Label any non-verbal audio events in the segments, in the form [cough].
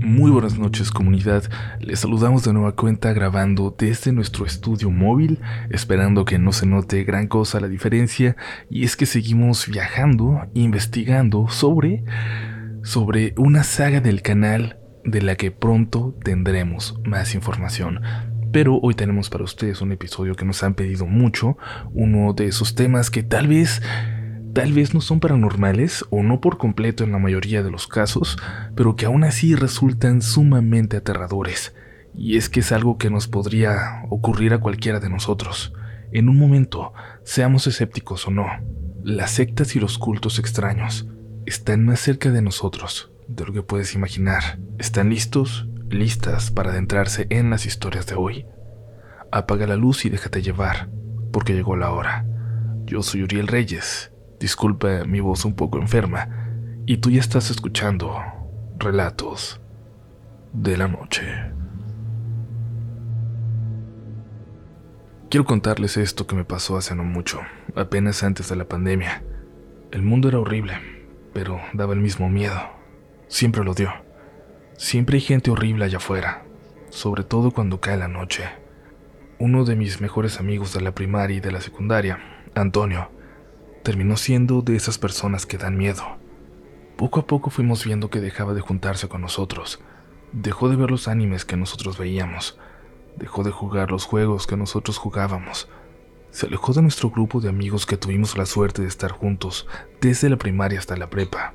Muy buenas noches comunidad, les saludamos de nueva cuenta grabando desde nuestro estudio móvil, esperando que no se note gran cosa la diferencia, y es que seguimos viajando, investigando sobre, sobre una saga del canal de la que pronto tendremos más información. Pero hoy tenemos para ustedes un episodio que nos han pedido mucho, uno de esos temas que tal vez tal vez no son paranormales o no por completo en la mayoría de los casos, pero que aún así resultan sumamente aterradores. Y es que es algo que nos podría ocurrir a cualquiera de nosotros. En un momento, seamos escépticos o no, las sectas y los cultos extraños están más cerca de nosotros de lo que puedes imaginar. ¿Están listos? ¿Listas para adentrarse en las historias de hoy? Apaga la luz y déjate llevar, porque llegó la hora. Yo soy Uriel Reyes Disculpa mi voz un poco enferma. Y tú ya estás escuchando relatos de la noche. Quiero contarles esto que me pasó hace no mucho, apenas antes de la pandemia. El mundo era horrible, pero daba el mismo miedo. Siempre lo dio. Siempre hay gente horrible allá afuera, sobre todo cuando cae la noche. Uno de mis mejores amigos de la primaria y de la secundaria, Antonio, terminó siendo de esas personas que dan miedo. Poco a poco fuimos viendo que dejaba de juntarse con nosotros, dejó de ver los animes que nosotros veíamos, dejó de jugar los juegos que nosotros jugábamos, se alejó de nuestro grupo de amigos que tuvimos la suerte de estar juntos desde la primaria hasta la prepa,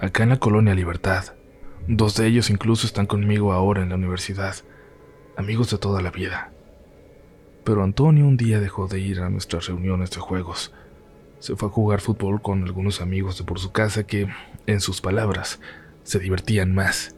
acá en la colonia Libertad. Dos de ellos incluso están conmigo ahora en la universidad, amigos de toda la vida. Pero Antonio un día dejó de ir a nuestras reuniones de juegos se fue a jugar fútbol con algunos amigos de por su casa que, en sus palabras, se divertían más.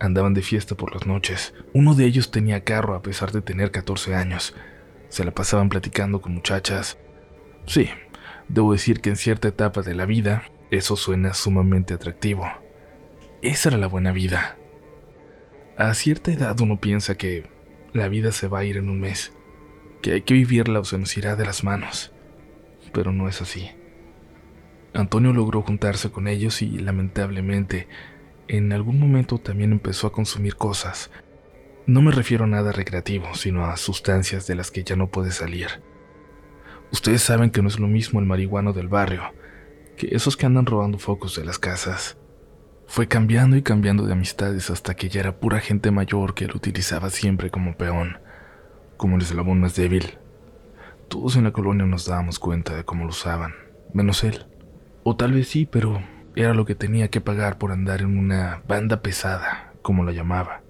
Andaban de fiesta por las noches. Uno de ellos tenía carro a pesar de tener 14 años. Se la pasaban platicando con muchachas. Sí, debo decir que en cierta etapa de la vida eso suena sumamente atractivo. Esa era la buena vida. A cierta edad uno piensa que la vida se va a ir en un mes, que hay que vivirla o se nos irá de las manos pero no es así. Antonio logró juntarse con ellos y lamentablemente en algún momento también empezó a consumir cosas. No me refiero a nada recreativo, sino a sustancias de las que ya no puede salir. Ustedes saben que no es lo mismo el marihuano del barrio que esos que andan robando focos de las casas. Fue cambiando y cambiando de amistades hasta que ya era pura gente mayor que lo utilizaba siempre como peón, como el eslabón más débil, todos en la colonia nos dábamos cuenta de cómo lo usaban, menos él. O tal vez sí, pero era lo que tenía que pagar por andar en una banda pesada, como la llamaba.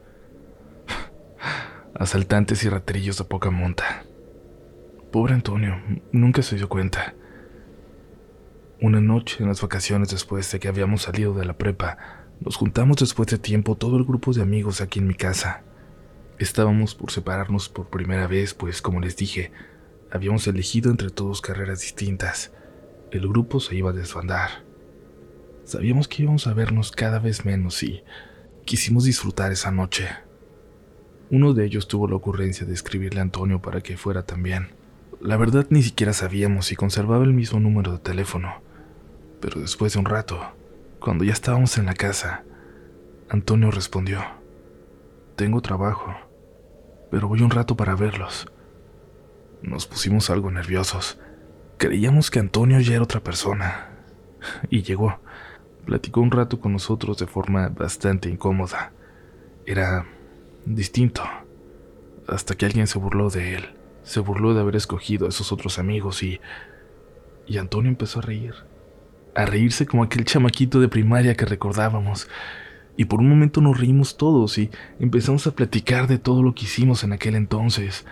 [sighs] Asaltantes y raterillos de poca monta. Pobre Antonio, nunca se dio cuenta. Una noche en las vacaciones después de que habíamos salido de la prepa, nos juntamos después de tiempo todo el grupo de amigos aquí en mi casa. Estábamos por separarnos por primera vez, pues como les dije, Habíamos elegido entre todos carreras distintas. El grupo se iba a desbandar. Sabíamos que íbamos a vernos cada vez menos y quisimos disfrutar esa noche. Uno de ellos tuvo la ocurrencia de escribirle a Antonio para que fuera también. La verdad ni siquiera sabíamos si conservaba el mismo número de teléfono. Pero después de un rato, cuando ya estábamos en la casa, Antonio respondió, Tengo trabajo, pero voy un rato para verlos. Nos pusimos algo nerviosos. Creíamos que Antonio ya era otra persona. Y llegó. Platicó un rato con nosotros de forma bastante incómoda. Era distinto. Hasta que alguien se burló de él. Se burló de haber escogido a esos otros amigos y... Y Antonio empezó a reír. A reírse como aquel chamaquito de primaria que recordábamos. Y por un momento nos reímos todos y empezamos a platicar de todo lo que hicimos en aquel entonces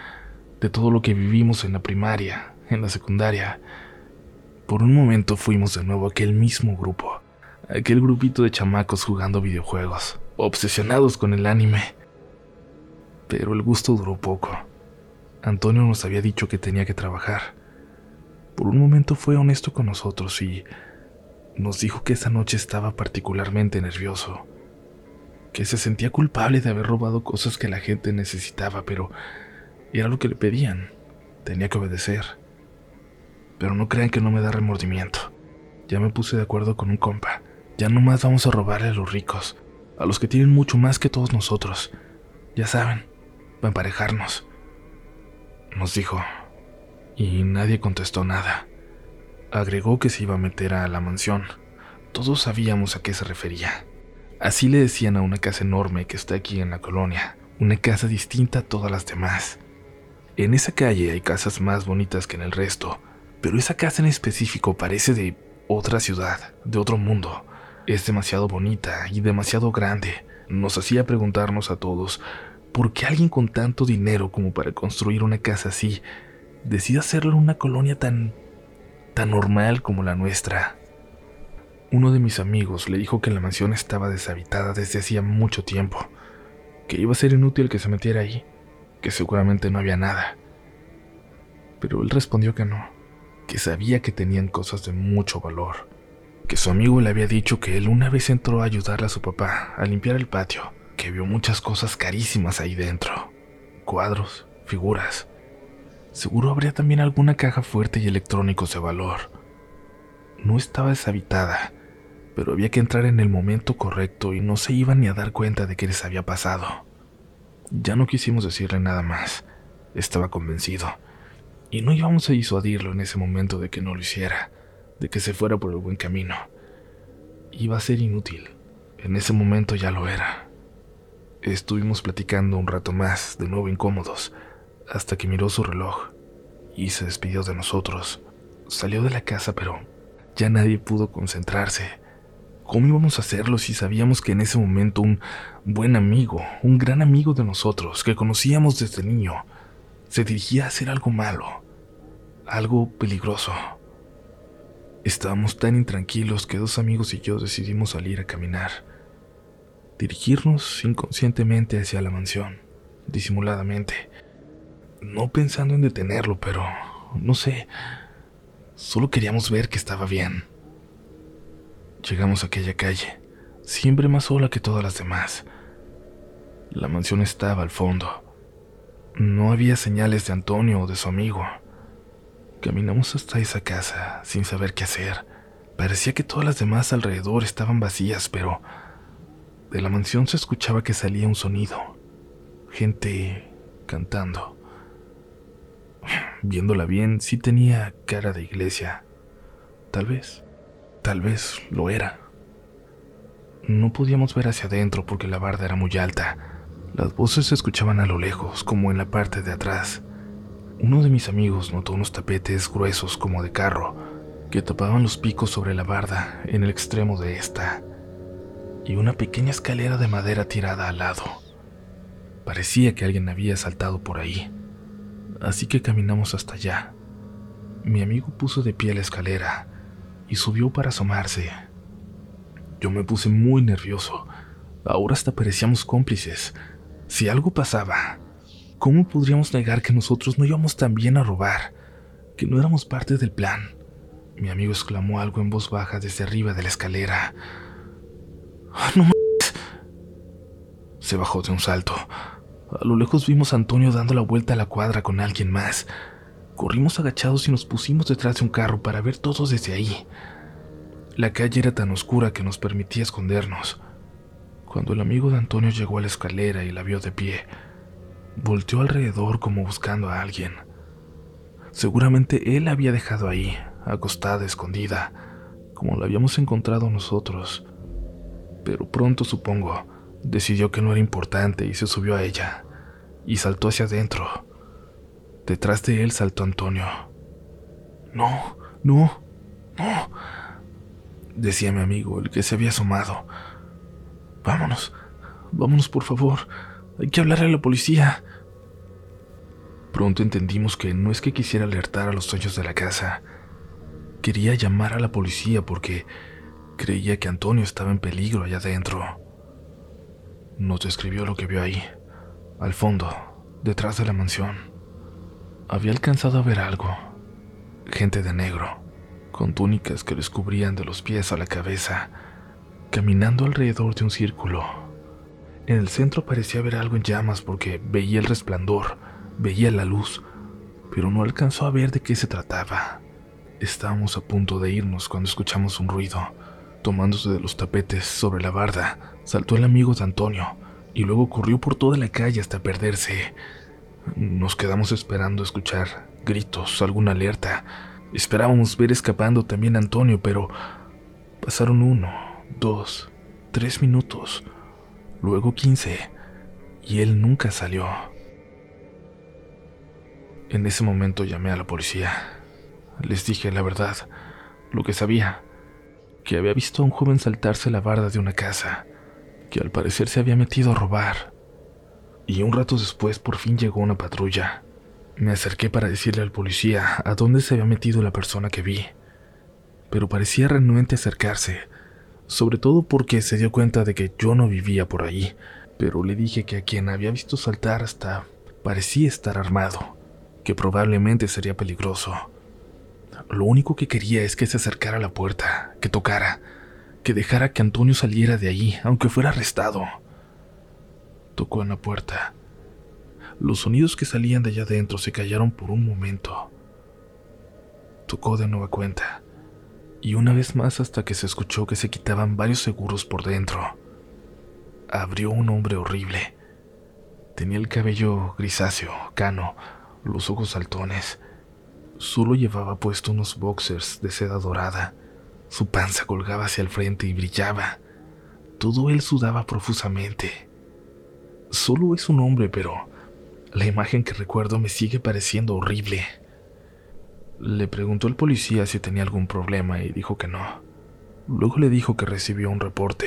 de todo lo que vivimos en la primaria, en la secundaria. Por un momento fuimos de nuevo aquel mismo grupo, aquel grupito de chamacos jugando videojuegos, obsesionados con el anime. Pero el gusto duró poco. Antonio nos había dicho que tenía que trabajar. Por un momento fue honesto con nosotros y nos dijo que esa noche estaba particularmente nervioso, que se sentía culpable de haber robado cosas que la gente necesitaba, pero y era lo que le pedían. Tenía que obedecer. Pero no crean que no me da remordimiento. Ya me puse de acuerdo con un compa. Ya no más vamos a robarle a los ricos. a los que tienen mucho más que todos nosotros. Ya saben, para emparejarnos. Nos dijo, y nadie contestó nada. Agregó que se iba a meter a la mansión. Todos sabíamos a qué se refería. Así le decían a una casa enorme que está aquí en la colonia, una casa distinta a todas las demás. En esa calle hay casas más bonitas que en el resto, pero esa casa en específico parece de otra ciudad, de otro mundo. Es demasiado bonita y demasiado grande. Nos hacía preguntarnos a todos, ¿por qué alguien con tanto dinero como para construir una casa así decide hacerlo en una colonia tan tan normal como la nuestra? Uno de mis amigos le dijo que la mansión estaba deshabitada desde hacía mucho tiempo, que iba a ser inútil que se metiera ahí, que seguramente no había nada. Pero él respondió que no, que sabía que tenían cosas de mucho valor, que su amigo le había dicho que él una vez entró a ayudarle a su papá a limpiar el patio, que vio muchas cosas carísimas ahí dentro, cuadros, figuras. Seguro habría también alguna caja fuerte y electrónicos de valor. No estaba deshabitada, pero había que entrar en el momento correcto y no se iban ni a dar cuenta de qué les había pasado. Ya no quisimos decirle nada más. Estaba convencido. Y no íbamos a disuadirlo en ese momento de que no lo hiciera, de que se fuera por el buen camino. Iba a ser inútil. En ese momento ya lo era. Estuvimos platicando un rato más, de nuevo incómodos, hasta que miró su reloj y se despidió de nosotros. Salió de la casa, pero ya nadie pudo concentrarse. ¿Cómo íbamos a hacerlo si sabíamos que en ese momento un buen amigo, un gran amigo de nosotros, que conocíamos desde niño, se dirigía a hacer algo malo, algo peligroso? Estábamos tan intranquilos que dos amigos y yo decidimos salir a caminar, dirigirnos inconscientemente hacia la mansión, disimuladamente, no pensando en detenerlo, pero no sé, solo queríamos ver que estaba bien. Llegamos a aquella calle, siempre más sola que todas las demás. La mansión estaba al fondo. No había señales de Antonio o de su amigo. Caminamos hasta esa casa sin saber qué hacer. Parecía que todas las demás alrededor estaban vacías, pero de la mansión se escuchaba que salía un sonido. Gente cantando. Viéndola bien, sí tenía cara de iglesia. Tal vez. Tal vez lo era. No podíamos ver hacia adentro porque la barda era muy alta. Las voces se escuchaban a lo lejos, como en la parte de atrás. Uno de mis amigos notó unos tapetes gruesos como de carro que tapaban los picos sobre la barda en el extremo de esta y una pequeña escalera de madera tirada al lado. Parecía que alguien había saltado por ahí, así que caminamos hasta allá. Mi amigo puso de pie la escalera y subió para asomarse. Yo me puse muy nervioso. Ahora hasta parecíamos cómplices. Si algo pasaba, ¿cómo podríamos negar que nosotros no íbamos también a robar? Que no éramos parte del plan. Mi amigo exclamó algo en voz baja desde arriba de la escalera. Ah, ¡No Se bajó de un salto. A lo lejos vimos a Antonio dando la vuelta a la cuadra con alguien más. Corrimos agachados y nos pusimos detrás de un carro para ver todos desde ahí. La calle era tan oscura que nos permitía escondernos. Cuando el amigo de Antonio llegó a la escalera y la vio de pie, volteó alrededor como buscando a alguien. Seguramente él la había dejado ahí, acostada, escondida, como la habíamos encontrado nosotros. Pero pronto, supongo, decidió que no era importante y se subió a ella, y saltó hacia adentro. Detrás de él saltó Antonio. No, no, no, decía mi amigo, el que se había asomado. Vámonos, vámonos por favor, hay que hablar a la policía. Pronto entendimos que no es que quisiera alertar a los dueños de la casa, quería llamar a la policía porque creía que Antonio estaba en peligro allá adentro. Nos describió lo que vio ahí, al fondo, detrás de la mansión había alcanzado a ver algo. Gente de negro, con túnicas que les cubrían de los pies a la cabeza, caminando alrededor de un círculo. En el centro parecía ver algo en llamas porque veía el resplandor, veía la luz, pero no alcanzó a ver de qué se trataba. Estábamos a punto de irnos cuando escuchamos un ruido, tomándose de los tapetes sobre la barda, Saltó el amigo de Antonio y luego corrió por toda la calle hasta perderse. Nos quedamos esperando escuchar gritos, alguna alerta. Esperábamos ver escapando también a Antonio, pero pasaron uno, dos, tres minutos, luego quince, y él nunca salió. En ese momento llamé a la policía. Les dije la verdad, lo que sabía, que había visto a un joven saltarse la barda de una casa, que al parecer se había metido a robar. Y un rato después por fin llegó una patrulla. Me acerqué para decirle al policía a dónde se había metido la persona que vi, pero parecía renuente acercarse, sobre todo porque se dio cuenta de que yo no vivía por ahí, pero le dije que a quien había visto saltar hasta parecía estar armado, que probablemente sería peligroso. Lo único que quería es que se acercara a la puerta, que tocara, que dejara que Antonio saliera de ahí, aunque fuera arrestado. Tocó en la puerta. Los sonidos que salían de allá adentro se callaron por un momento. Tocó de nueva cuenta, y una vez más hasta que se escuchó que se quitaban varios seguros por dentro. Abrió un hombre horrible. Tenía el cabello grisáceo, cano, los ojos saltones. Solo llevaba puesto unos boxers de seda dorada. Su panza colgaba hacia el frente y brillaba. Todo él sudaba profusamente. Solo es un hombre, pero la imagen que recuerdo me sigue pareciendo horrible. Le preguntó al policía si tenía algún problema y dijo que no. Luego le dijo que recibió un reporte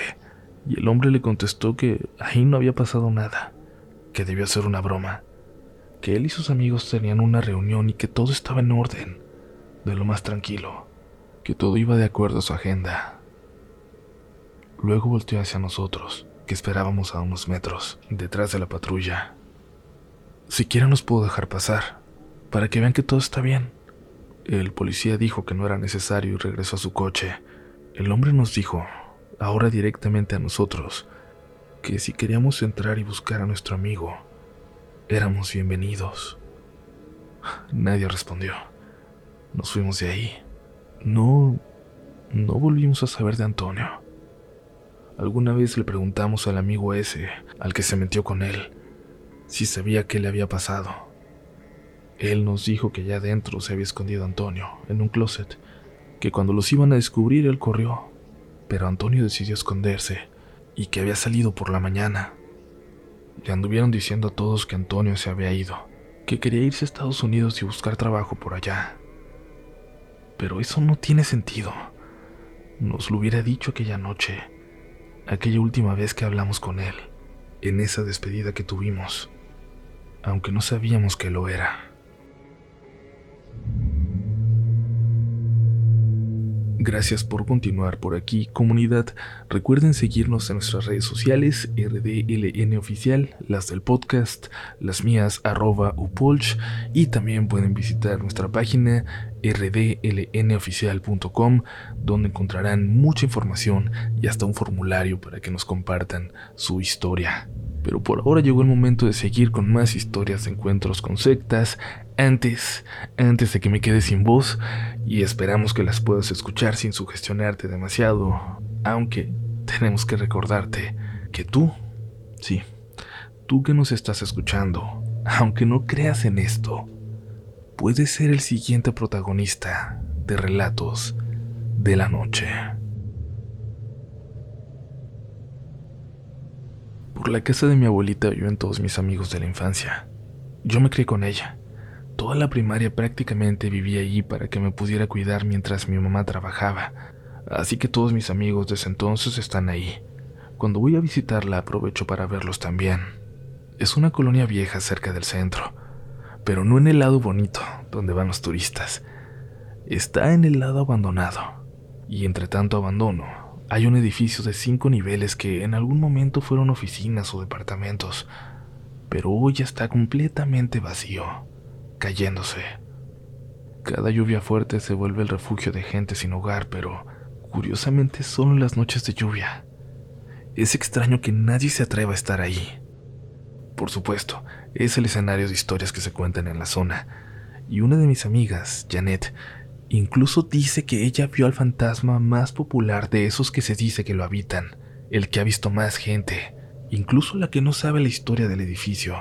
y el hombre le contestó que ahí no había pasado nada, que debió ser una broma que él y sus amigos tenían una reunión y que todo estaba en orden, de lo más tranquilo, que todo iba de acuerdo a su agenda. Luego volteó hacia nosotros, que esperábamos a unos metros, detrás de la patrulla. Siquiera nos pudo dejar pasar, para que vean que todo está bien. El policía dijo que no era necesario y regresó a su coche. El hombre nos dijo, ahora directamente a nosotros, que si queríamos entrar y buscar a nuestro amigo, éramos bienvenidos. Nadie respondió. Nos fuimos de ahí. No, no volvimos a saber de Antonio. Alguna vez le preguntamos al amigo ese, al que se metió con él, si sabía qué le había pasado. Él nos dijo que allá adentro se había escondido Antonio, en un closet, que cuando los iban a descubrir él corrió, pero Antonio decidió esconderse y que había salido por la mañana le anduvieron diciendo a todos que Antonio se había ido, que quería irse a Estados Unidos y buscar trabajo por allá. Pero eso no tiene sentido. Nos lo hubiera dicho aquella noche, aquella última vez que hablamos con él, en esa despedida que tuvimos, aunque no sabíamos que lo era. Gracias por continuar por aquí, comunidad. Recuerden seguirnos en nuestras redes sociales, RDLN Oficial, las del podcast, las mías, arroba upolch, y también pueden visitar nuestra página rdlnoficial.com, donde encontrarán mucha información y hasta un formulario para que nos compartan su historia. Pero por ahora llegó el momento de seguir con más historias de encuentros con sectas, antes, antes de que me quede sin voz, y esperamos que las puedas escuchar sin sugestionarte demasiado, aunque tenemos que recordarte que tú, sí, tú que nos estás escuchando, aunque no creas en esto, puedes ser el siguiente protagonista de relatos de la noche. Por la casa de mi abuelita viven todos mis amigos de la infancia. Yo me crié con ella. Toda la primaria prácticamente vivía allí para que me pudiera cuidar mientras mi mamá trabajaba. Así que todos mis amigos de ese entonces están ahí. Cuando voy a visitarla aprovecho para verlos también. Es una colonia vieja cerca del centro, pero no en el lado bonito, donde van los turistas. Está en el lado abandonado. Y entre tanto abandono, hay un edificio de cinco niveles que en algún momento fueron oficinas o departamentos, pero hoy está completamente vacío, cayéndose. Cada lluvia fuerte se vuelve el refugio de gente sin hogar, pero curiosamente solo en las noches de lluvia. Es extraño que nadie se atreva a estar ahí. Por supuesto, es el escenario de historias que se cuentan en la zona, y una de mis amigas, Janet, Incluso dice que ella vio al fantasma más popular de esos que se dice que lo habitan, el que ha visto más gente, incluso la que no sabe la historia del edificio.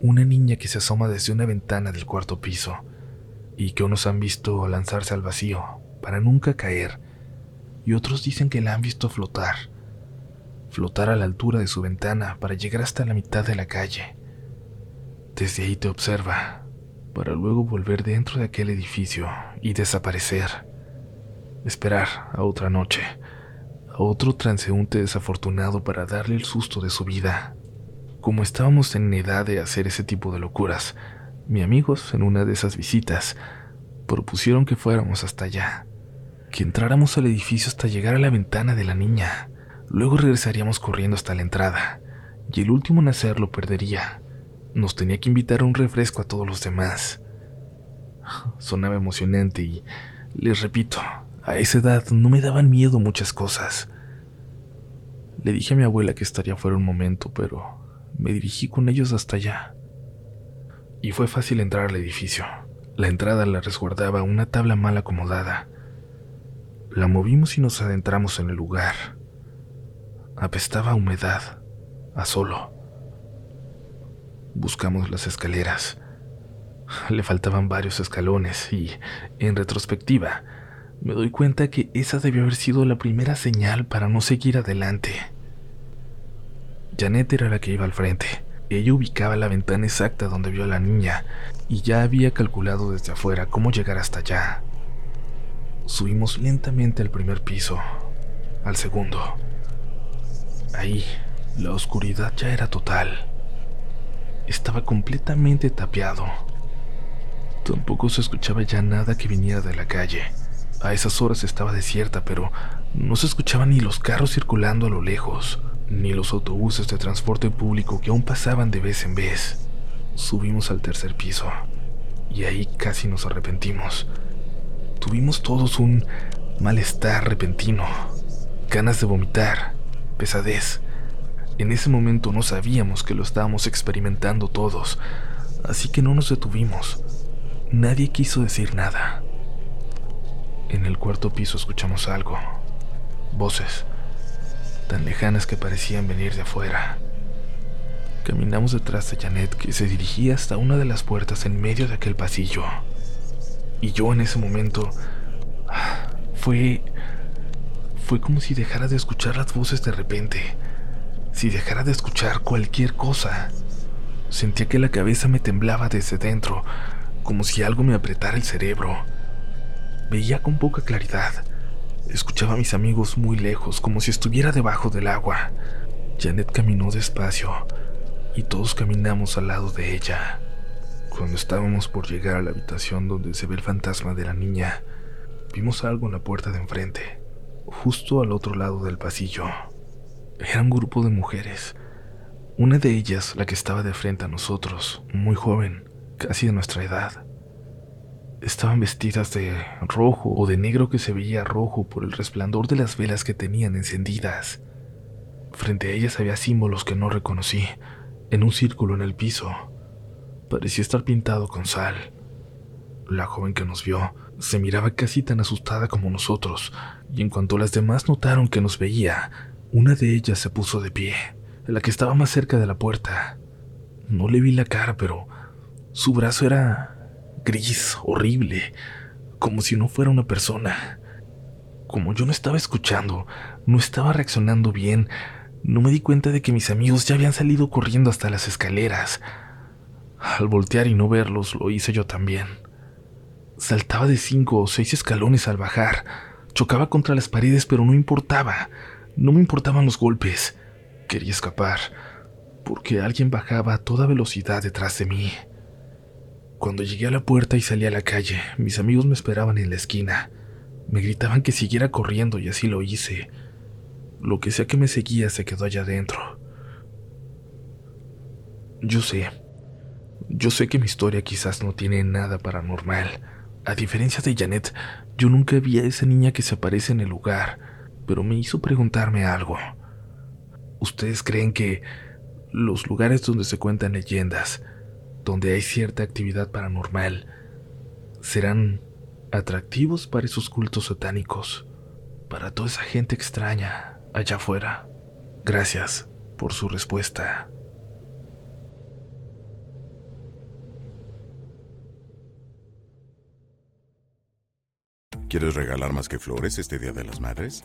Una niña que se asoma desde una ventana del cuarto piso y que unos han visto lanzarse al vacío para nunca caer y otros dicen que la han visto flotar, flotar a la altura de su ventana para llegar hasta la mitad de la calle. Desde ahí te observa, para luego volver dentro de aquel edificio y desaparecer. Esperar a otra noche, a otro transeúnte desafortunado para darle el susto de su vida. Como estábamos en edad de hacer ese tipo de locuras, mis amigos en una de esas visitas propusieron que fuéramos hasta allá, que entráramos al edificio hasta llegar a la ventana de la niña. Luego regresaríamos corriendo hasta la entrada, y el último en hacerlo perdería. Nos tenía que invitar a un refresco a todos los demás. Sonaba emocionante y, les repito, a esa edad no me daban miedo muchas cosas. Le dije a mi abuela que estaría fuera un momento, pero me dirigí con ellos hasta allá. Y fue fácil entrar al edificio. La entrada la resguardaba una tabla mal acomodada. La movimos y nos adentramos en el lugar. Apestaba a humedad, a solo. Buscamos las escaleras. Le faltaban varios escalones y, en retrospectiva, me doy cuenta que esa debió haber sido la primera señal para no seguir adelante. Janet era la que iba al frente. Ella ubicaba la ventana exacta donde vio a la niña y ya había calculado desde afuera cómo llegar hasta allá. Subimos lentamente al primer piso, al segundo. Ahí, la oscuridad ya era total. Estaba completamente tapiado. Tampoco se escuchaba ya nada que viniera de la calle. A esas horas estaba desierta, pero no se escuchaban ni los carros circulando a lo lejos ni los autobuses de transporte público que aún pasaban de vez en vez. Subimos al tercer piso y ahí casi nos arrepentimos. Tuvimos todos un malestar repentino, ganas de vomitar, pesadez. En ese momento no sabíamos que lo estábamos experimentando todos, así que no nos detuvimos. Nadie quiso decir nada. En el cuarto piso escuchamos algo. Voces tan lejanas que parecían venir de afuera. Caminamos detrás de Janet, que se dirigía hasta una de las puertas en medio de aquel pasillo. Y yo en ese momento... Fue... Fue como si dejara de escuchar las voces de repente. Si dejara de escuchar cualquier cosa. Sentía que la cabeza me temblaba desde dentro, como si algo me apretara el cerebro. Veía con poca claridad Escuchaba a mis amigos muy lejos, como si estuviera debajo del agua. Janet caminó despacio y todos caminamos al lado de ella. Cuando estábamos por llegar a la habitación donde se ve el fantasma de la niña, vimos algo en la puerta de enfrente, justo al otro lado del pasillo. Era un grupo de mujeres. Una de ellas, la que estaba de frente a nosotros, muy joven, casi de nuestra edad. Estaban vestidas de rojo o de negro que se veía rojo por el resplandor de las velas que tenían encendidas. Frente a ellas había símbolos que no reconocí, en un círculo en el piso. Parecía estar pintado con sal. La joven que nos vio se miraba casi tan asustada como nosotros, y en cuanto las demás notaron que nos veía, una de ellas se puso de pie, la que estaba más cerca de la puerta. No le vi la cara, pero su brazo era gris, horrible, como si no fuera una persona. Como yo no estaba escuchando, no estaba reaccionando bien, no me di cuenta de que mis amigos ya habían salido corriendo hasta las escaleras. Al voltear y no verlos, lo hice yo también. Saltaba de cinco o seis escalones al bajar, chocaba contra las paredes, pero no importaba, no me importaban los golpes. Quería escapar, porque alguien bajaba a toda velocidad detrás de mí. Cuando llegué a la puerta y salí a la calle, mis amigos me esperaban en la esquina. Me gritaban que siguiera corriendo y así lo hice. Lo que sea que me seguía se quedó allá adentro. Yo sé, yo sé que mi historia quizás no tiene nada paranormal. A diferencia de Janet, yo nunca vi a esa niña que se aparece en el lugar, pero me hizo preguntarme algo. ¿Ustedes creen que los lugares donde se cuentan leyendas, donde hay cierta actividad paranormal, serán atractivos para esos cultos satánicos, para toda esa gente extraña allá afuera. Gracias por su respuesta. ¿Quieres regalar más que flores este Día de las Madres?